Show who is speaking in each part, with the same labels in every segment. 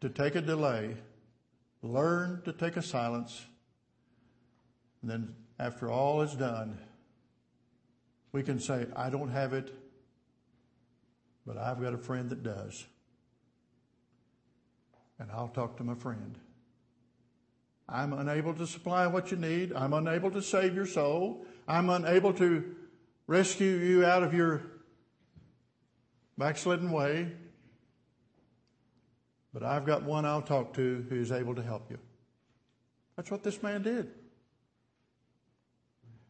Speaker 1: to take a delay, learn to take a silence, and then after all is done, we can say, I don't have it, but I've got a friend that does. And I'll talk to my friend. I'm unable to supply what you need. I'm unable to save your soul. I'm unable to rescue you out of your backslidden way. But I've got one I'll talk to who's able to help you. That's what this man did.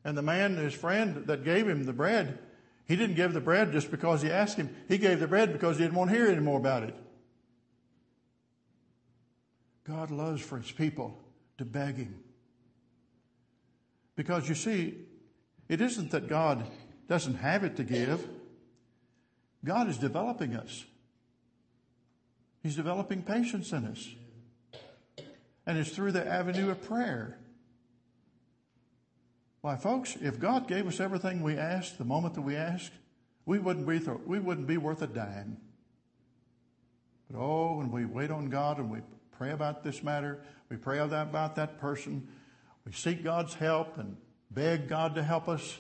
Speaker 1: And the man, his friend that gave him the bread, he didn't give the bread just because he asked him. He gave the bread because he didn't want to hear any more about it. God loves for his people to beg him. Because you see, it isn't that God doesn't have it to give. God is developing us. He's developing patience in us. And it's through the avenue of prayer. Why, folks, if God gave us everything we asked the moment that we asked, we wouldn't be, th- we wouldn't be worth a dime. But oh, when we wait on God and we pray about this matter, we pray about that person, we seek God's help and beg God to help us,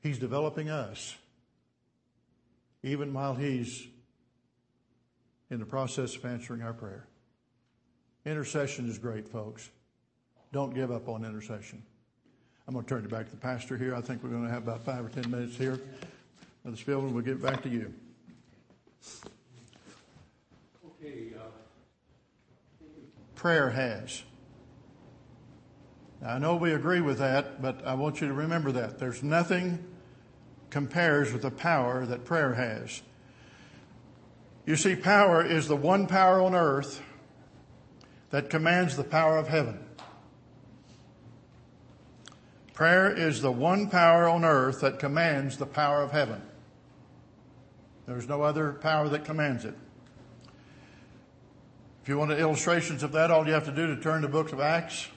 Speaker 1: He's developing us, even while He's in the process of answering our prayer. Intercession is great, folks. Don't give up on intercession. I'm going to turn it back to the pastor here. I think we're going to have about five or ten minutes here. Brother Spillman, we'll get back to you. Okay. Uh, Prayer has. Now, I know we agree with that, but I want you to remember that. There's nothing compares with the power that prayer has. You see, power is the one power on earth that commands the power of heaven. Prayer is the one power on earth that commands the power of heaven. There's no other power that commands it. If you want illustrations of that, all you have to do to turn to the book of Acts,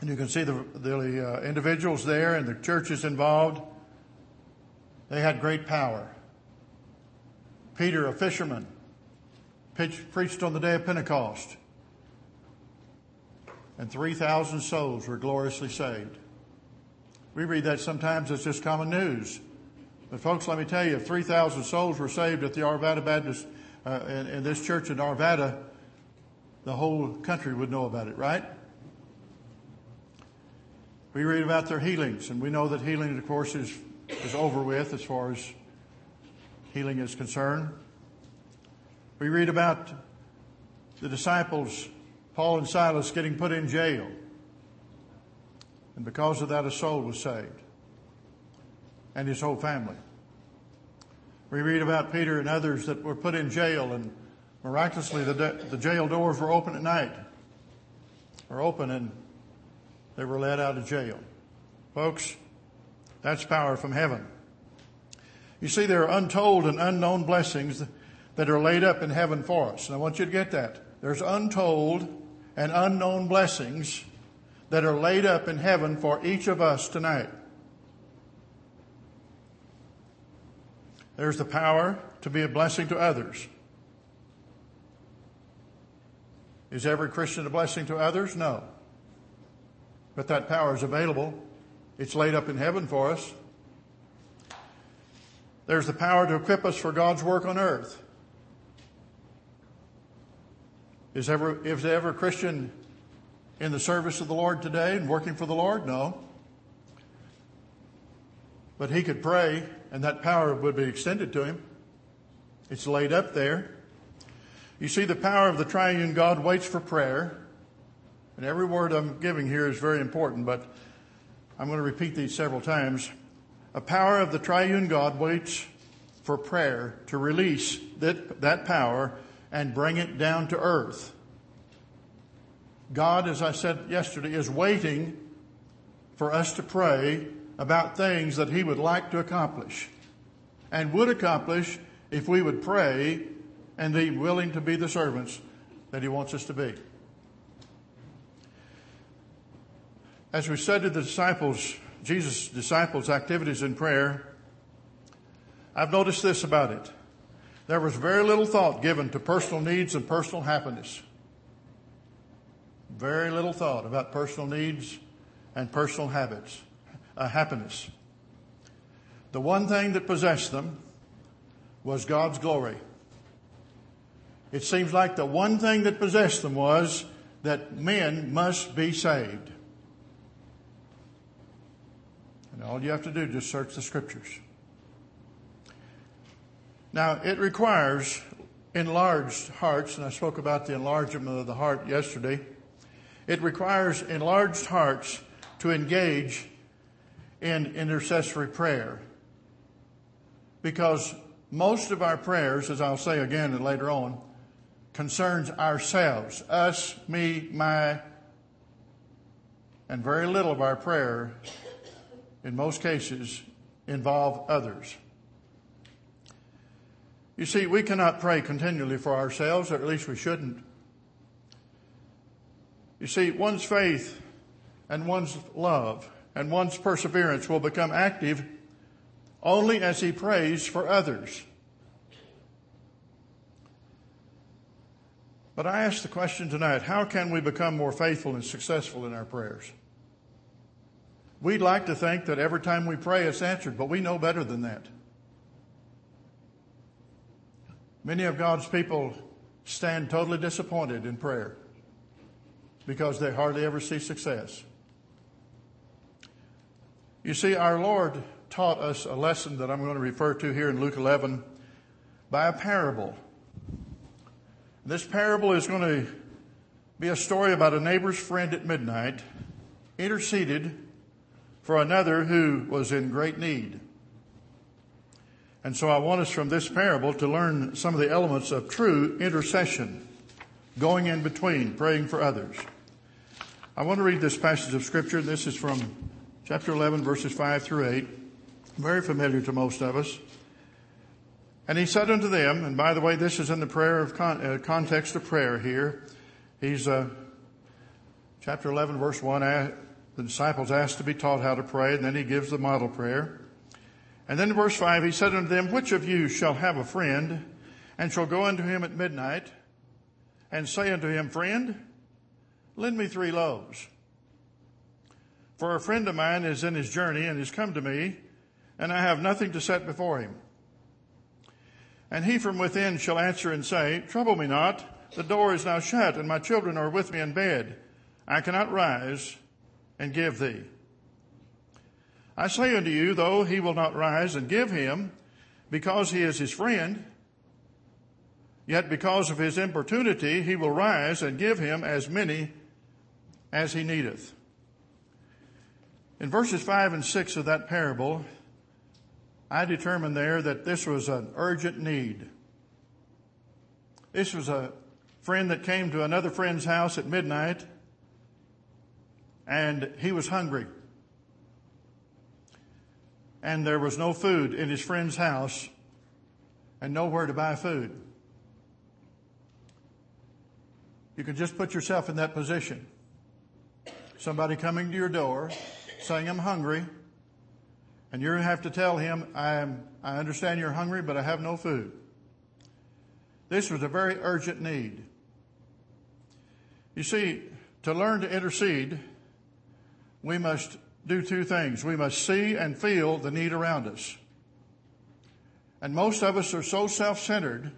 Speaker 1: and you can see the, the uh, individuals there and the churches involved. They had great power. Peter, a fisherman, preached on the day of Pentecost, and 3,000 souls were gloriously saved. We read that sometimes as just common news. But folks, let me tell you, if 3,000 souls were saved at the Arvada Baptist, uh, in, in this church in Arvada, the whole country would know about it, right? We read about their healings, and we know that healing, of course, is, is over with as far as healing is concerned. We read about the disciples, Paul and Silas, getting put in jail. And because of that, a soul was saved and his whole family. We read about Peter and others that were put in jail, and miraculously, the, the jail doors were open at night, were open, and they were let out of jail. Folks, that's power from heaven. You see, there are untold and unknown blessings that are laid up in heaven for us. And I want you to get that. There's untold and unknown blessings that are laid up in heaven for each of us tonight. There's the power to be a blessing to others. Is every Christian a blessing to others? No. But that power is available. It's laid up in heaven for us. There's the power to equip us for God's work on earth. Is ever, is ever a Christian in the service of the Lord today and working for the Lord? No. But he could pray and that power would be extended to him. It's laid up there. You see, the power of the triune God waits for prayer. And every word I'm giving here is very important, but I'm going to repeat these several times. A power of the triune God waits for prayer to release that, that power and bring it down to earth. God, as I said yesterday, is waiting for us to pray about things that He would like to accomplish and would accomplish if we would pray and be willing to be the servants that He wants us to be. As we said to the disciples, Jesus' disciples' activities in prayer, I've noticed this about it. there was very little thought given to personal needs and personal happiness. Very little thought about personal needs and personal habits, uh, happiness. The one thing that possessed them was God's glory. It seems like the one thing that possessed them was that men must be saved. And all you have to do is just search the scriptures. Now, it requires enlarged hearts, and I spoke about the enlargement of the heart yesterday. It requires enlarged hearts to engage in intercessory prayer. Because most of our prayers, as I'll say again and later on, concerns ourselves, us, me, my, and very little of our prayer, in most cases, involve others. You see, we cannot pray continually for ourselves, or at least we shouldn't. You see, one's faith and one's love and one's perseverance will become active only as he prays for others. But I ask the question tonight how can we become more faithful and successful in our prayers? We'd like to think that every time we pray it's answered, but we know better than that. Many of God's people stand totally disappointed in prayer because they hardly ever see success. You see, our Lord taught us a lesson that I'm going to refer to here in Luke 11 by a parable. This parable is going to be a story about a neighbor's friend at midnight interceded for another who was in great need. And so I want us from this parable to learn some of the elements of true intercession, going in between, praying for others. I want to read this passage of scripture. This is from chapter 11, verses 5 through 8. Very familiar to most of us. And he said unto them, and by the way, this is in the prayer of con- uh, context of prayer here. He's, uh, chapter 11, verse 1, uh, the disciples asked to be taught how to pray, and then he gives the model prayer. And then in verse 5, he said unto them, Which of you shall have a friend, and shall go unto him at midnight, and say unto him, Friend, lend me three loaves. For a friend of mine is in his journey, and is come to me, and I have nothing to set before him. And he from within shall answer and say, Trouble me not, the door is now shut, and my children are with me in bed. I cannot rise and give thee. I say unto you, though he will not rise and give him, because he is his friend, yet because of his importunity he will rise and give him as many as he needeth. In verses 5 and 6 of that parable, I determined there that this was an urgent need. This was a friend that came to another friend's house at midnight and he was hungry. And there was no food in his friend's house and nowhere to buy food. You can just put yourself in that position. Somebody coming to your door saying, I'm hungry. And you have to tell him, I, am, I understand you're hungry, but I have no food. This was a very urgent need. You see, to learn to intercede, we must do two things. We must see and feel the need around us. And most of us are so self centered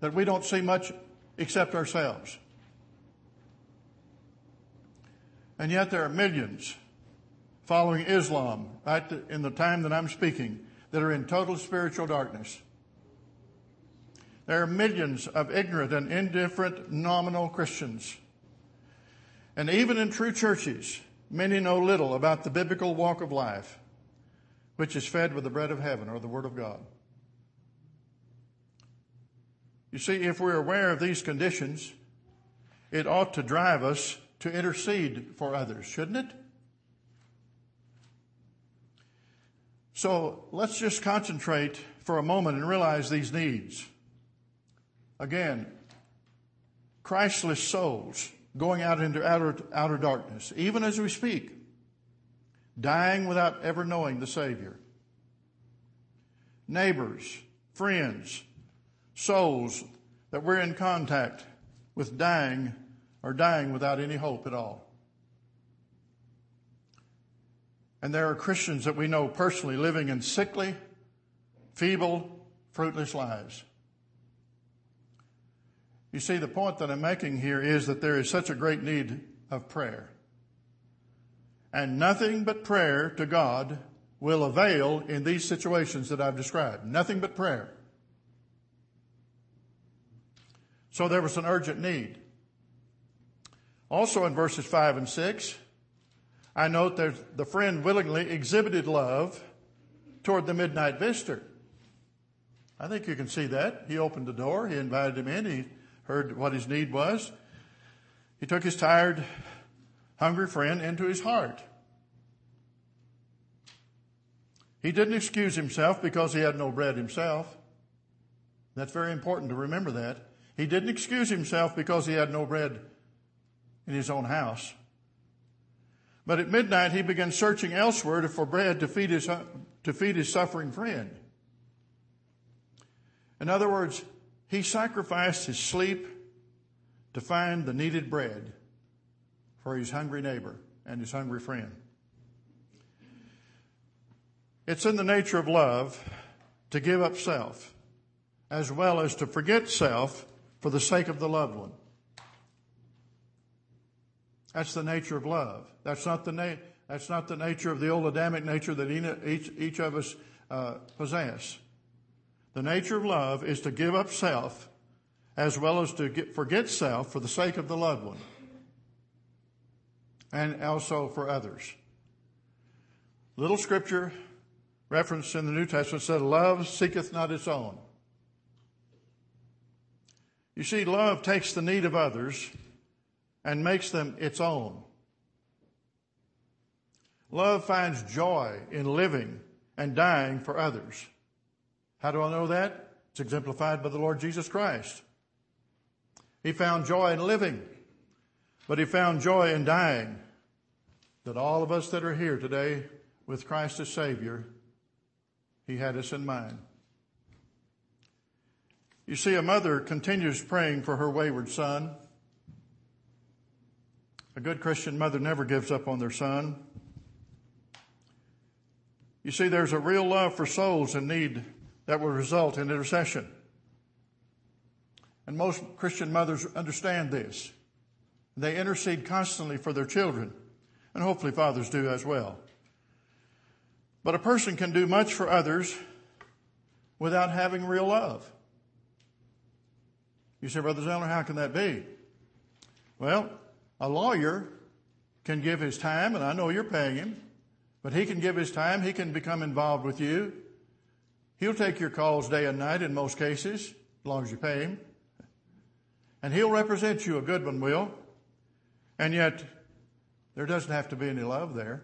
Speaker 1: that we don't see much except ourselves. And yet there are millions following Islam right in the time that I'm speaking that are in total spiritual darkness. There are millions of ignorant and indifferent nominal Christians. And even in true churches, many know little about the biblical walk of life, which is fed with the bread of heaven or the Word of God. You see, if we're aware of these conditions, it ought to drive us to intercede for others, shouldn't it? So let's just concentrate for a moment and realize these needs. Again, Christless souls going out into outer, outer darkness, even as we speak, dying without ever knowing the Savior. Neighbors, friends, souls that we're in contact with dying or dying without any hope at all. And there are Christians that we know personally living in sickly, feeble, fruitless lives. You see, the point that I'm making here is that there is such a great need of prayer. And nothing but prayer to God will avail in these situations that I've described. Nothing but prayer. So there was an urgent need. Also in verses 5 and 6, I note that the friend willingly exhibited love toward the midnight visitor. I think you can see that. He opened the door, he invited him in, he heard what his need was. He took his tired, hungry friend into his heart. He didn't excuse himself because he had no bread himself. That's very important to remember that. He didn't excuse himself because he had no bread in his own house. But at midnight, he began searching elsewhere for bread to feed his, to feed his suffering friend. In other words, he sacrificed his sleep to find the needed bread for his hungry neighbor and his hungry friend. It's in the nature of love to give up self as well as to forget self for the sake of the loved one. That's the nature of love. That's not the, na- that's not the nature of the old Adamic nature that each, each of us uh, possess. The nature of love is to give up self as well as to get, forget self for the sake of the loved one and also for others. Little scripture reference in the New Testament said, Love seeketh not its own. You see, love takes the need of others and makes them its own. Love finds joy in living and dying for others. How do I know that? It's exemplified by the Lord Jesus Christ. He found joy in living, but he found joy in dying. That all of us that are here today with Christ as Savior, he had us in mind. You see, a mother continues praying for her wayward son. A good Christian mother never gives up on their son. You see, there's a real love for souls in need that will result in intercession. And most Christian mothers understand this. They intercede constantly for their children, and hopefully fathers do as well. But a person can do much for others without having real love. You say, Brother Zeller, how can that be? Well, a lawyer can give his time, and I know you're paying him, but he can give his time. He can become involved with you. He'll take your calls day and night in most cases, as long as you pay him. And he'll represent you, a good one will. And yet, there doesn't have to be any love there.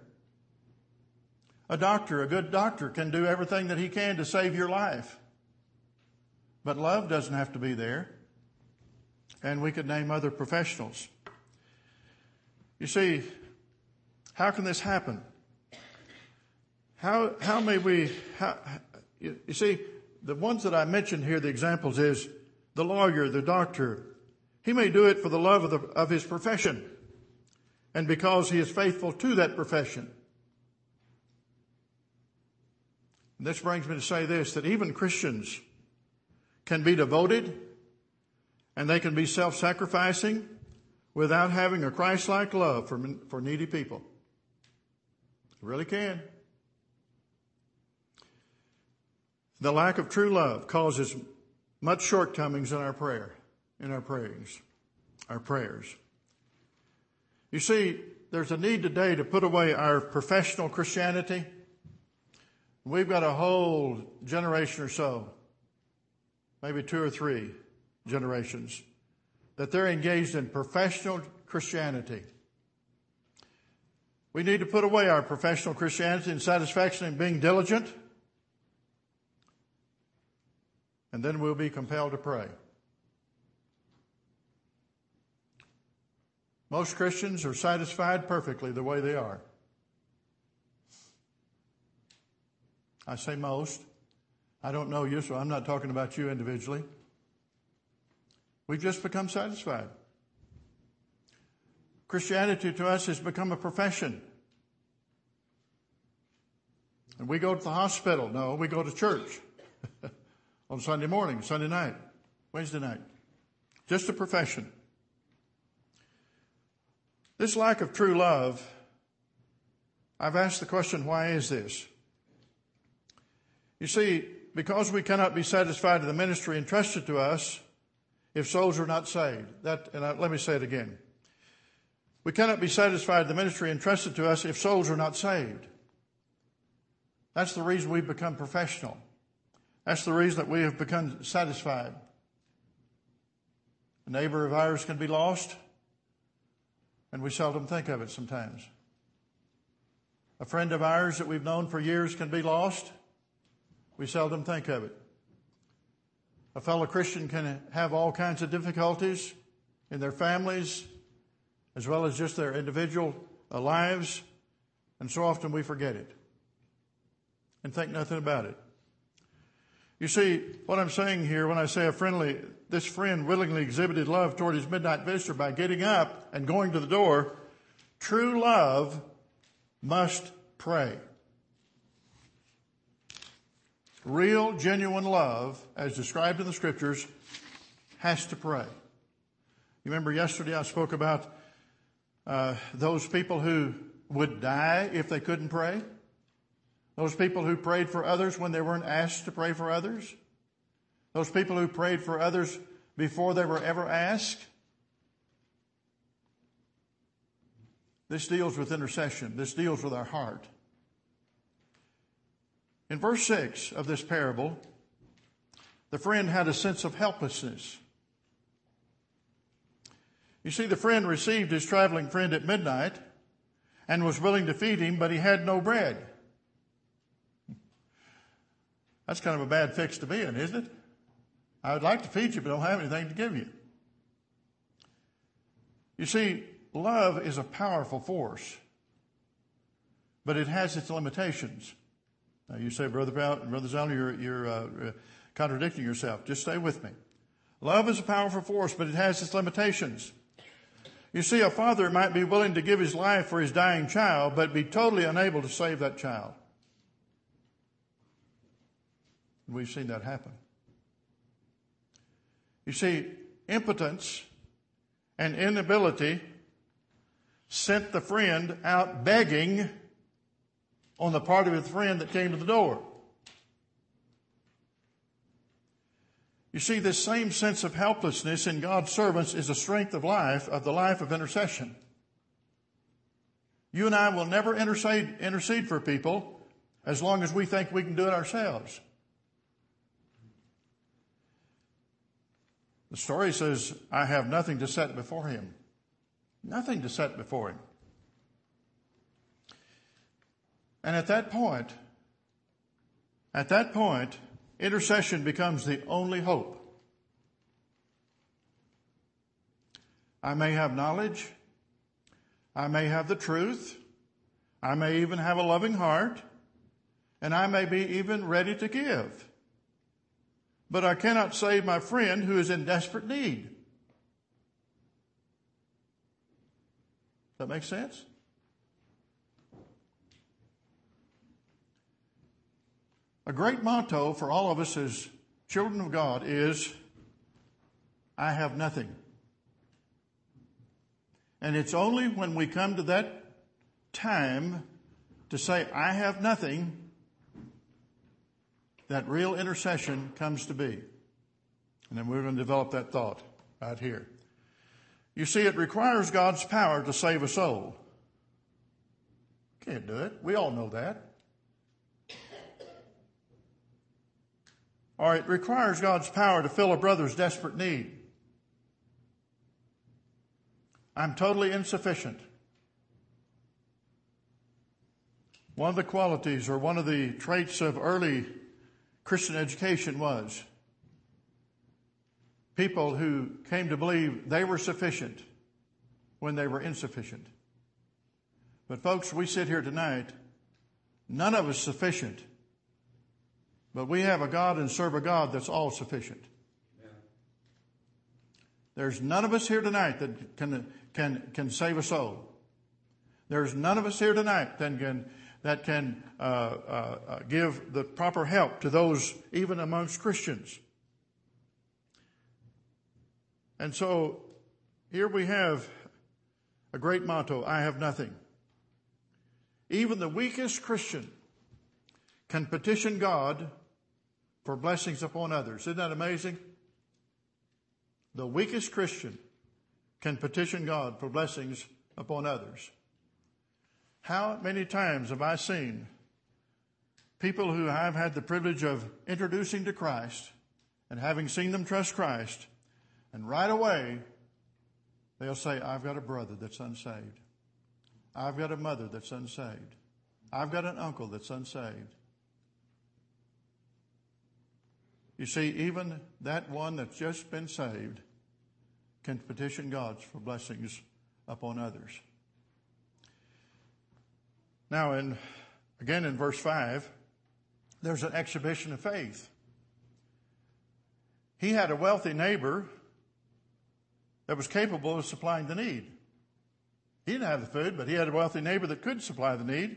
Speaker 1: A doctor, a good doctor, can do everything that he can to save your life. But love doesn't have to be there. And we could name other professionals. You see, how can this happen? How, how may we, how, you, you see, the ones that I mentioned here, the examples is the lawyer, the doctor. He may do it for the love of, the, of his profession and because he is faithful to that profession. And this brings me to say this, that even Christians can be devoted and they can be self-sacrificing without having a Christ-like love for, for needy people. Really can. The lack of true love causes much shortcomings in our prayer, in our prayings, our prayers. You see, there's a need today to put away our professional Christianity. We've got a whole generation or so, maybe two or three generations, that they're engaged in professional Christianity. We need to put away our professional Christianity and satisfaction in being diligent, and then we'll be compelled to pray. Most Christians are satisfied perfectly the way they are. I say most. I don't know you, so I'm not talking about you individually. We've just become satisfied. Christianity to us has become a profession. And we go to the hospital. No, we go to church on Sunday morning, Sunday night, Wednesday night. Just a profession. This lack of true love, I've asked the question, why is this? You see, because we cannot be satisfied in the ministry entrusted to us if souls are not saved. That, and I, let me say it again. We cannot be satisfied in the ministry entrusted to us if souls are not saved. That's the reason we've become professional. That's the reason that we have become satisfied. A neighbor of ours can be lost, and we seldom think of it sometimes. A friend of ours that we've known for years can be lost, we seldom think of it. A fellow Christian can have all kinds of difficulties in their families, as well as just their individual uh, lives, and so often we forget it and think nothing about it. You see, what I'm saying here when I say a friendly, this friend willingly exhibited love toward his midnight visitor by getting up and going to the door. True love must pray. Real, genuine love, as described in the scriptures, has to pray. You remember yesterday I spoke about uh, those people who would die if they couldn't pray? Those people who prayed for others when they weren't asked to pray for others? Those people who prayed for others before they were ever asked? This deals with intercession. This deals with our heart. In verse 6 of this parable, the friend had a sense of helplessness. You see, the friend received his traveling friend at midnight and was willing to feed him, but he had no bread. That's kind of a bad fix to be in, isn't it? I would like to feed you, but I don't have anything to give you. You see, love is a powerful force, but it has its limitations. Now you say, Brother, Brother Zalman, you're, you're uh, contradicting yourself. Just stay with me. Love is a powerful force, but it has its limitations. You see, a father might be willing to give his life for his dying child, but be totally unable to save that child. We've seen that happen. You see, impotence and inability sent the friend out begging on the part of his friend that came to the door. You see, this same sense of helplessness in God's servants is a strength of life, of the life of intercession. You and I will never intercede, intercede for people as long as we think we can do it ourselves. The story says, I have nothing to set before him. Nothing to set before him. And at that point, at that point, intercession becomes the only hope. I may have knowledge. I may have the truth. I may even have a loving heart. And I may be even ready to give but I cannot save my friend who is in desperate need. That makes sense? A great motto for all of us as children of God is I have nothing. And it's only when we come to that time to say, I have nothing, that real intercession comes to be. And then we're going to develop that thought right here. You see, it requires God's power to save a soul. Can't do it. We all know that. Or it requires God's power to fill a brother's desperate need. I'm totally insufficient. One of the qualities or one of the traits of early Christian education was. People who came to believe they were sufficient when they were insufficient. But folks, we sit here tonight, none of us sufficient, but we have a God and serve a God that's all sufficient. There's none of us here tonight that can, can, can save a soul. There's none of us here tonight that can, that can uh, uh, uh, give the proper help to those even amongst Christians. And so here we have a great motto, I have nothing. Even the weakest Christian can petition God for blessings upon others. Isn't that amazing? The weakest Christian can petition God for blessings upon others. How many times have I seen people who I've had the privilege of introducing to Christ and having seen them trust Christ, and right away they'll say, I've got a brother that's unsaved. I've got a mother that's unsaved. I've got an uncle that's unsaved. You see, even that one that's just been saved can petition God for blessings upon others. Now, in, again in verse 5, there's an exhibition of faith. He had a wealthy neighbor that was capable of supplying the need. He didn't have the food, but he had a wealthy neighbor that could supply the need.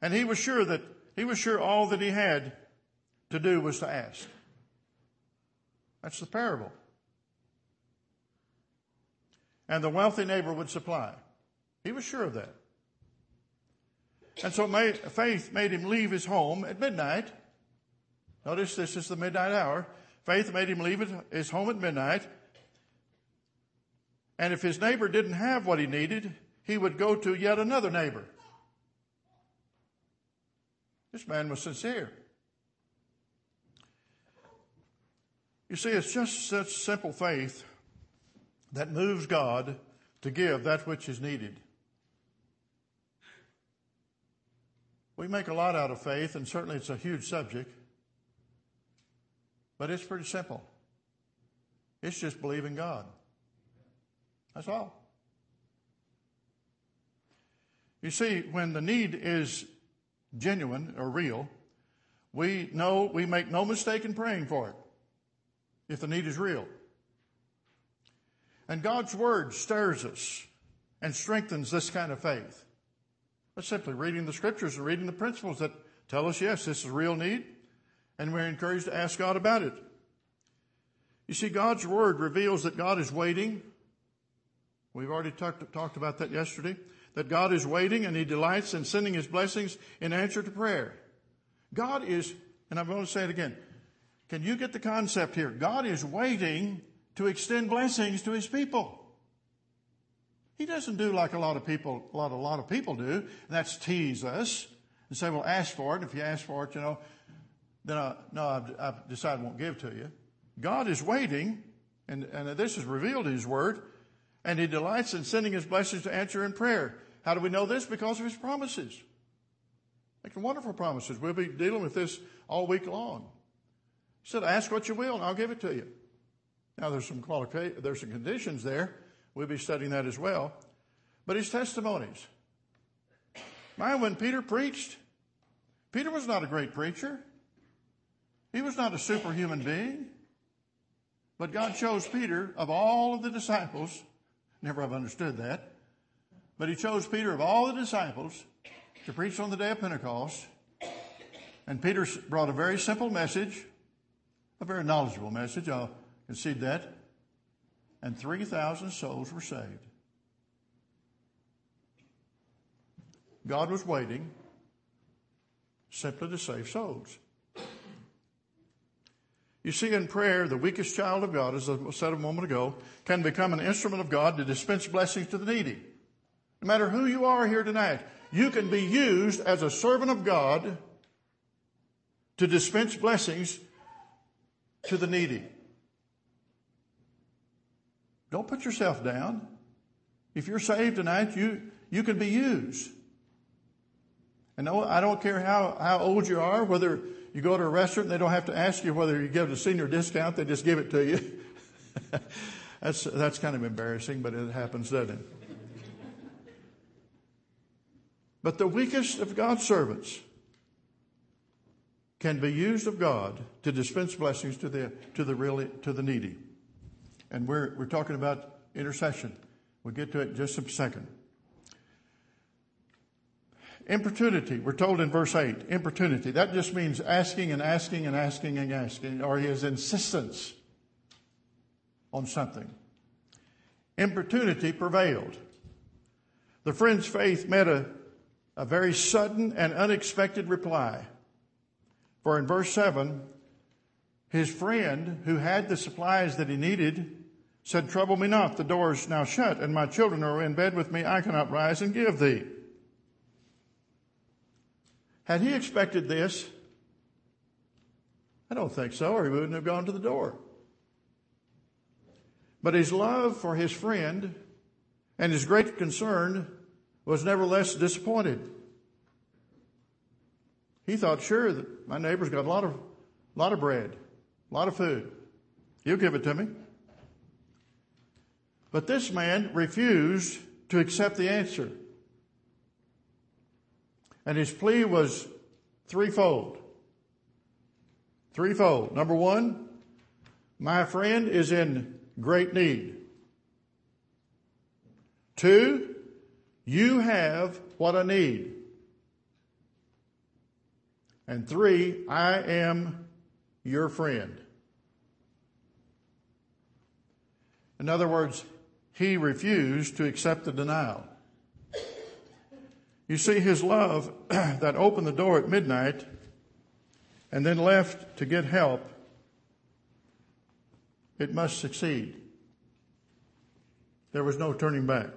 Speaker 1: And he was sure that, he was sure all that he had to do was to ask. That's the parable. And the wealthy neighbor would supply. He was sure of that. And so faith made him leave his home at midnight. Notice this is the midnight hour. Faith made him leave his home at midnight. And if his neighbor didn't have what he needed, he would go to yet another neighbor. This man was sincere. You see, it's just such simple faith that moves God to give that which is needed. We make a lot out of faith, and certainly it's a huge subject, but it's pretty simple. It's just believing God. That's all. You see, when the need is genuine or real, we know we make no mistake in praying for it if the need is real. And God's Word stirs us and strengthens this kind of faith. But simply reading the scriptures and reading the principles that tell us, yes, this is a real need, and we're encouraged to ask God about it. You see, God's Word reveals that God is waiting. We've already talked, talked about that yesterday. That God is waiting and He delights in sending His blessings in answer to prayer. God is, and I'm going to say it again. Can you get the concept here? God is waiting to extend blessings to His people. He doesn't do like a lot of people, a lot, a lot of people do, and that's tease us and say, well, ask for it. If you ask for it, you know, then I, no, I've, I've decided I won't give to you. God is waiting, and, and this is revealed in His Word, and He delights in sending His blessings to answer in prayer. How do we know this? Because of His promises. Making wonderful promises. We'll be dealing with this all week long. He said, ask what you will and I'll give it to you. Now there's some qualifications, there's some conditions there. We'll be studying that as well. But his testimonies. Mind when Peter preached, Peter was not a great preacher. He was not a superhuman being. But God chose Peter of all of the disciples. Never have understood that. But he chose Peter of all the disciples to preach on the day of Pentecost. And Peter brought a very simple message, a very knowledgeable message. I'll concede that and 3,000 souls were saved. God was waiting simply to save souls. You see, in prayer, the weakest child of God, as I said a moment ago, can become an instrument of God to dispense blessings to the needy. No matter who you are here tonight, you can be used as a servant of God to dispense blessings to the needy. Don't put yourself down. If you're saved tonight, you, you can be used. And no, I don't care how, how old you are, whether you go to a restaurant, they don't have to ask you whether you give a senior discount, they just give it to you. that's, that's kind of embarrassing, but it happens, doesn't it? But the weakest of God's servants can be used of God to dispense blessings to the, to the really, to the needy. And we're, we're talking about intercession. We'll get to it in just a second. Importunity, we're told in verse 8, importunity. That just means asking and asking and asking and asking, or his insistence on something. Importunity prevailed. The friend's faith met a, a very sudden and unexpected reply. For in verse 7, his friend, who had the supplies that he needed, said, Trouble me not, the door is now shut, and my children are in bed with me. I cannot rise and give thee. Had he expected this? I don't think so, or he wouldn't have gone to the door. But his love for his friend and his great concern was nevertheless disappointed. He thought, sure, that my neighbor's got a lot of, lot of bread, a lot of food. He'll give it to me. But this man refused to accept the answer. And his plea was threefold. Threefold. Number one, my friend is in great need. Two, you have what I need. And three, I am your friend. In other words, he refused to accept the denial. You see, his love that opened the door at midnight and then left to get help, it must succeed. There was no turning back.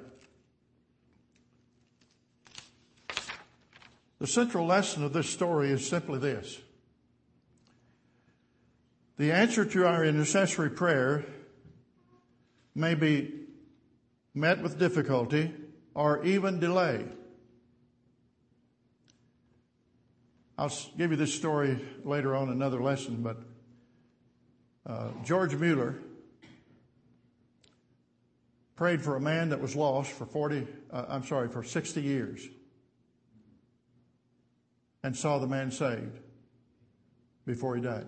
Speaker 1: The central lesson of this story is simply this. The answer to our intercessory prayer may be met with difficulty or even delay. I'll give you this story later on another lesson, but uh, George Mueller prayed for a man that was lost for 40, uh, I'm sorry, for 60 years and saw the man saved before he died.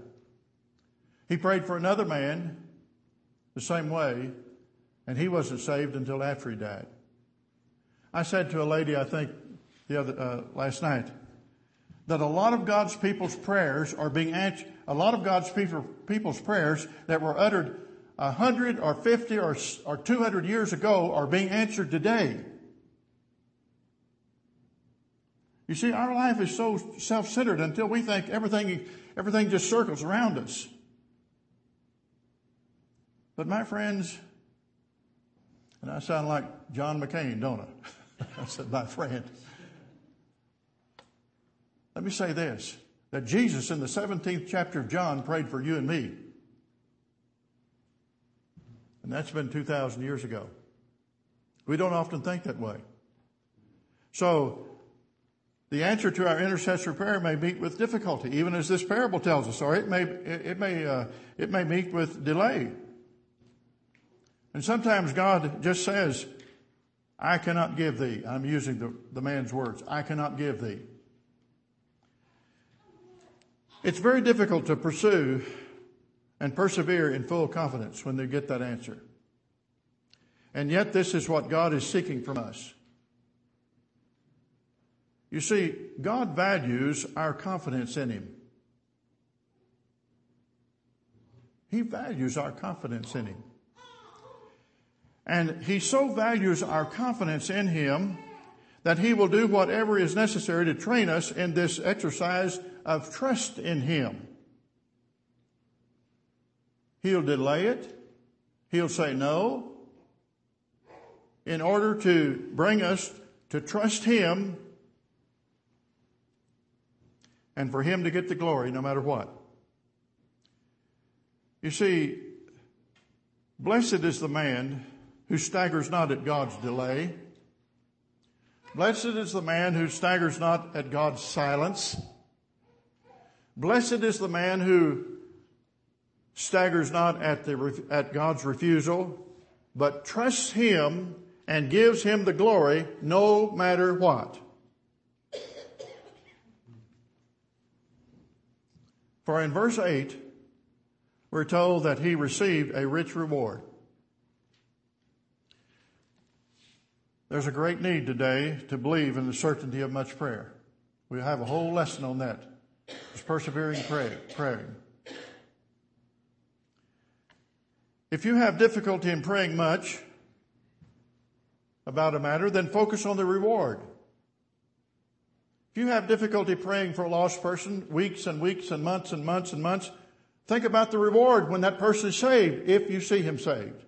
Speaker 1: He prayed for another man the same way, and he wasn't saved until after he died. I said to a lady, I think the other uh, last night, that a lot of God's people's prayers are being answered. A lot of God's people, people's prayers that were uttered a hundred or fifty or, or two hundred years ago are being answered today. You see, our life is so self-centered until we think everything, everything just circles around us. But my friends, and I sound like John McCain, don't I? I said, my friend. Let me say this, that Jesus in the 17th chapter of John prayed for you and me. And that's been 2,000 years ago. We don't often think that way. So, the answer to our intercessory prayer may meet with difficulty, even as this parable tells us, or it may, it may, uh, it may meet with delay. And sometimes God just says, I cannot give thee. I'm using the, the man's words. I cannot give thee. It's very difficult to pursue and persevere in full confidence when they get that answer. And yet this is what God is seeking from us. You see, God values our confidence in Him. He values our confidence in Him. And He so values our confidence in Him that He will do whatever is necessary to train us in this exercise of trust in Him. He'll delay it. He'll say no in order to bring us to trust Him and for Him to get the glory no matter what. You see, blessed is the man who staggers not at God's delay. Blessed is the man who staggers not at God's silence. Blessed is the man who staggers not at, the, at God's refusal, but trusts Him and gives Him the glory no matter what. For in verse 8, we're told that he received a rich reward. There's a great need today to believe in the certainty of much prayer. We have a whole lesson on that. It's persevering prayer, praying. If you have difficulty in praying much about a matter, then focus on the reward. If you have difficulty praying for a lost person weeks and weeks and months and months and months, think about the reward when that person is saved, if you see him saved.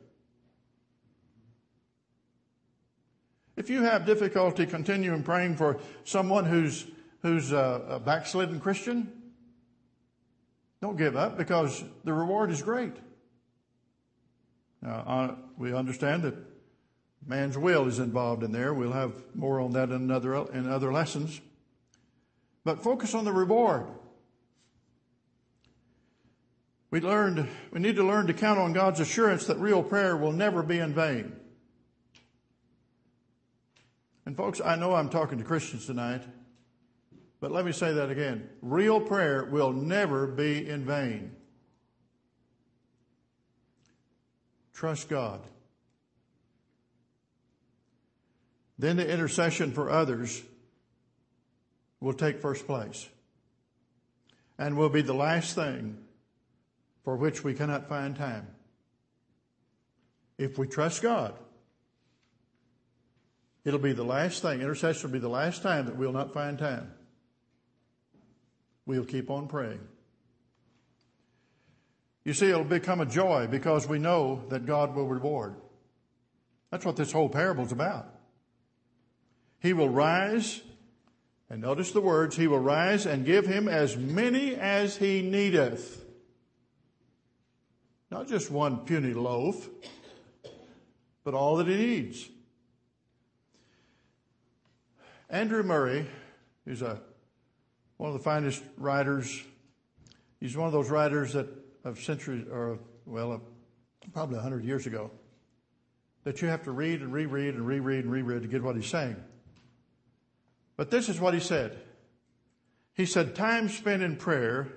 Speaker 1: If you have difficulty continuing praying for someone who's, who's a, a backslidden Christian, don't give up because the reward is great. Now, we understand that man's will is involved in there. We'll have more on that in, another, in other lessons. But focus on the reward. We learned, we need to learn to count on God's assurance that real prayer will never be in vain. And folks, I know I'm talking to Christians tonight, but let me say that again. Real prayer will never be in vain. Trust God. Then the intercession for others will take first place and will be the last thing for which we cannot find time. If we trust God, it'll be the last thing. Intercession will be the last time that we'll not find time. We'll keep on praying. You see, it'll become a joy because we know that God will reward. That's what this whole parable is about. He will rise, and notice the words, He will rise and give him as many as he needeth. Not just one puny loaf, but all that he needs. Andrew Murray, who's a, one of the finest writers, he's one of those writers that of centuries, or well, uh, probably a hundred years ago, that you have to read and reread and reread and reread to get what he's saying. But this is what he said. He said, time spent in prayer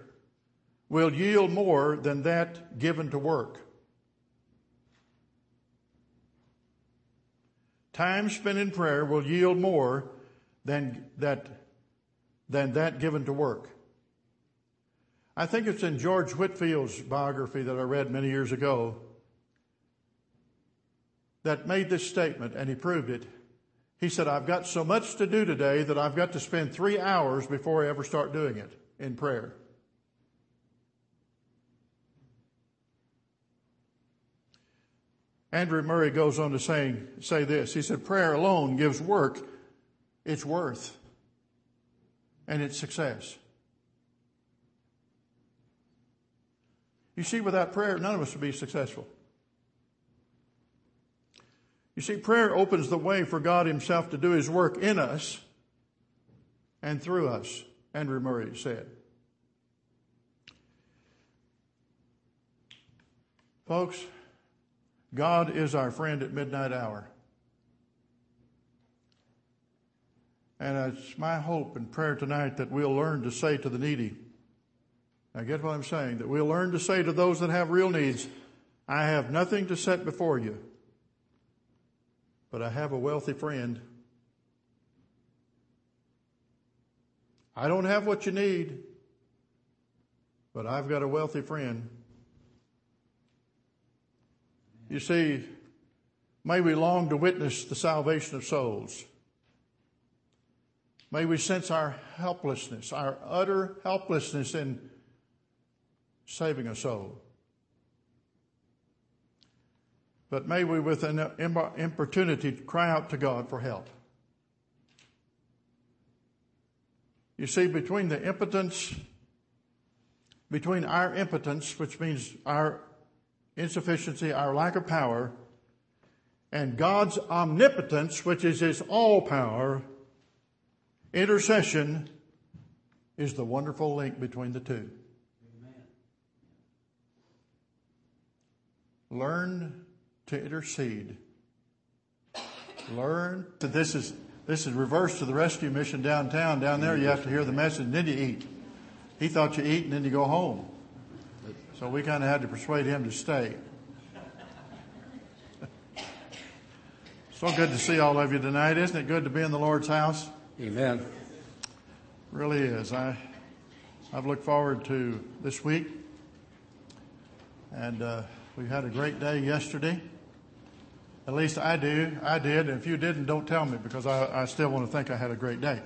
Speaker 1: will yield more than that given to work. Time spent in prayer will yield more than that, than that given to work. I think it's in George Whitefield's biography that I read many years ago that made this statement, and he proved it. He said, I've got so much to do today that I've got to spend three hours before I ever start doing it in prayer. Andrew Murray goes on to saying, say this. He said, prayer alone gives work its worth and its success. You see, without prayer, none of us would be successful. You see, prayer opens the way for God Himself to do His work in us and through us, Andrew Murray said. Folks, God is our friend at midnight hour. And it's my hope and prayer tonight that we'll learn to say to the needy, I get what I'm saying, that we'll learn to say to those that have real needs, I have nothing to set before you, but I have a wealthy friend. I don't have what you need, but I've got a wealthy friend. You see, may we long to witness the salvation of souls. May we sense our helplessness, our utter helplessness in saving a soul. But may we, with an importunity, cry out to God for help. You see, between the impotence, between our impotence, which means our insufficiency, our lack of power, and God's omnipotence, which is His all power, intercession is the wonderful link between the two. Learn to intercede. Learn this is this is reverse to the rescue mission downtown. Down there, you have to hear the message, and then you eat. He thought you eat, and then you go home. So we kind of had to persuade him to stay. So good to see all of you tonight. Isn't it good to be in the Lord's house?
Speaker 2: Amen.
Speaker 1: Really is. I, I've looked forward to this week. And uh, we had a great day yesterday. At least I do. I did. And if you didn't, don't tell me because I, I still want to think I had a great day.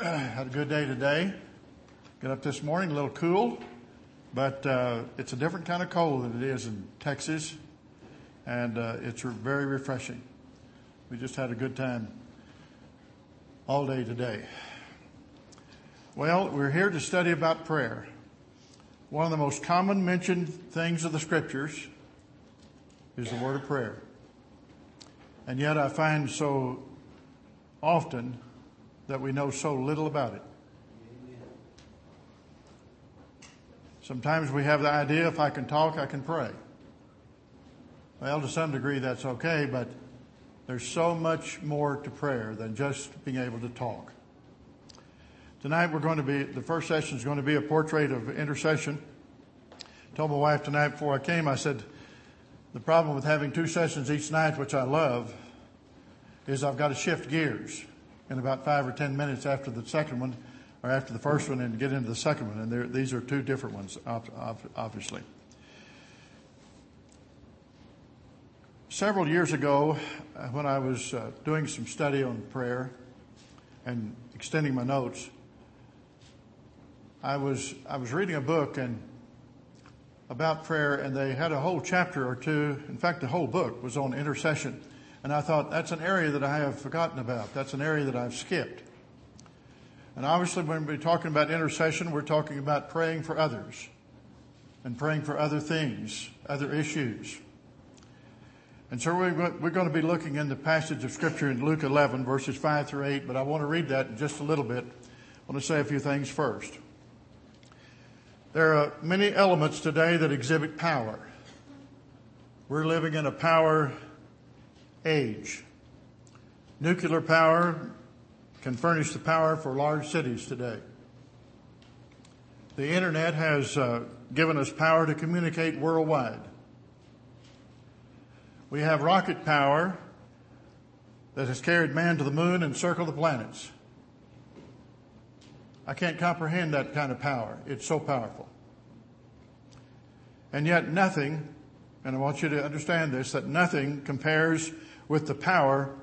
Speaker 1: Uh, had a good day today. Got up this morning a little cool, but uh, it's a different kind of cold than it is in Texas and uh, it's very refreshing. We just had a good time all day today. Well, we're here to study about prayer. One of the most common mentioned things of the scriptures is the word of prayer. And yet I find so often that we know so little about it. Sometimes we have the idea if I can talk, I can pray. Well, to some degree that's okay, but there's so much more to prayer than just being able to talk. Tonight we're going to be, the first session is going to be a portrait of intercession. I told my wife tonight before I came, I said, the problem with having two sessions each night, which I love, is I've got to shift gears in about five or ten minutes after the second one, or after the first one, and get into the second one. And these are two different ones, obviously. Several years ago, uh, when I was uh, doing some study on prayer and extending my notes, I was I was reading a book and about prayer, and they had a whole chapter or two. In fact, the whole book was on intercession, and I thought that's an area that I have forgotten about. That's an area that I've skipped. And obviously, when we're talking about intercession, we're talking about praying for others and praying for other things, other issues. And so we're going to be looking in the passage of Scripture in Luke 11, verses 5 through 8, but I want to read that in just a little bit. I want to say a few things first. There are many elements today that exhibit power. We're living in a power age. Nuclear power can furnish the power for large cities today. The internet has uh, given us power to communicate worldwide. We have rocket power that has carried man to the moon and circled the planets. I can't comprehend that kind of power. It's so powerful. And yet nothing, and I want you to understand this, that nothing compares with the power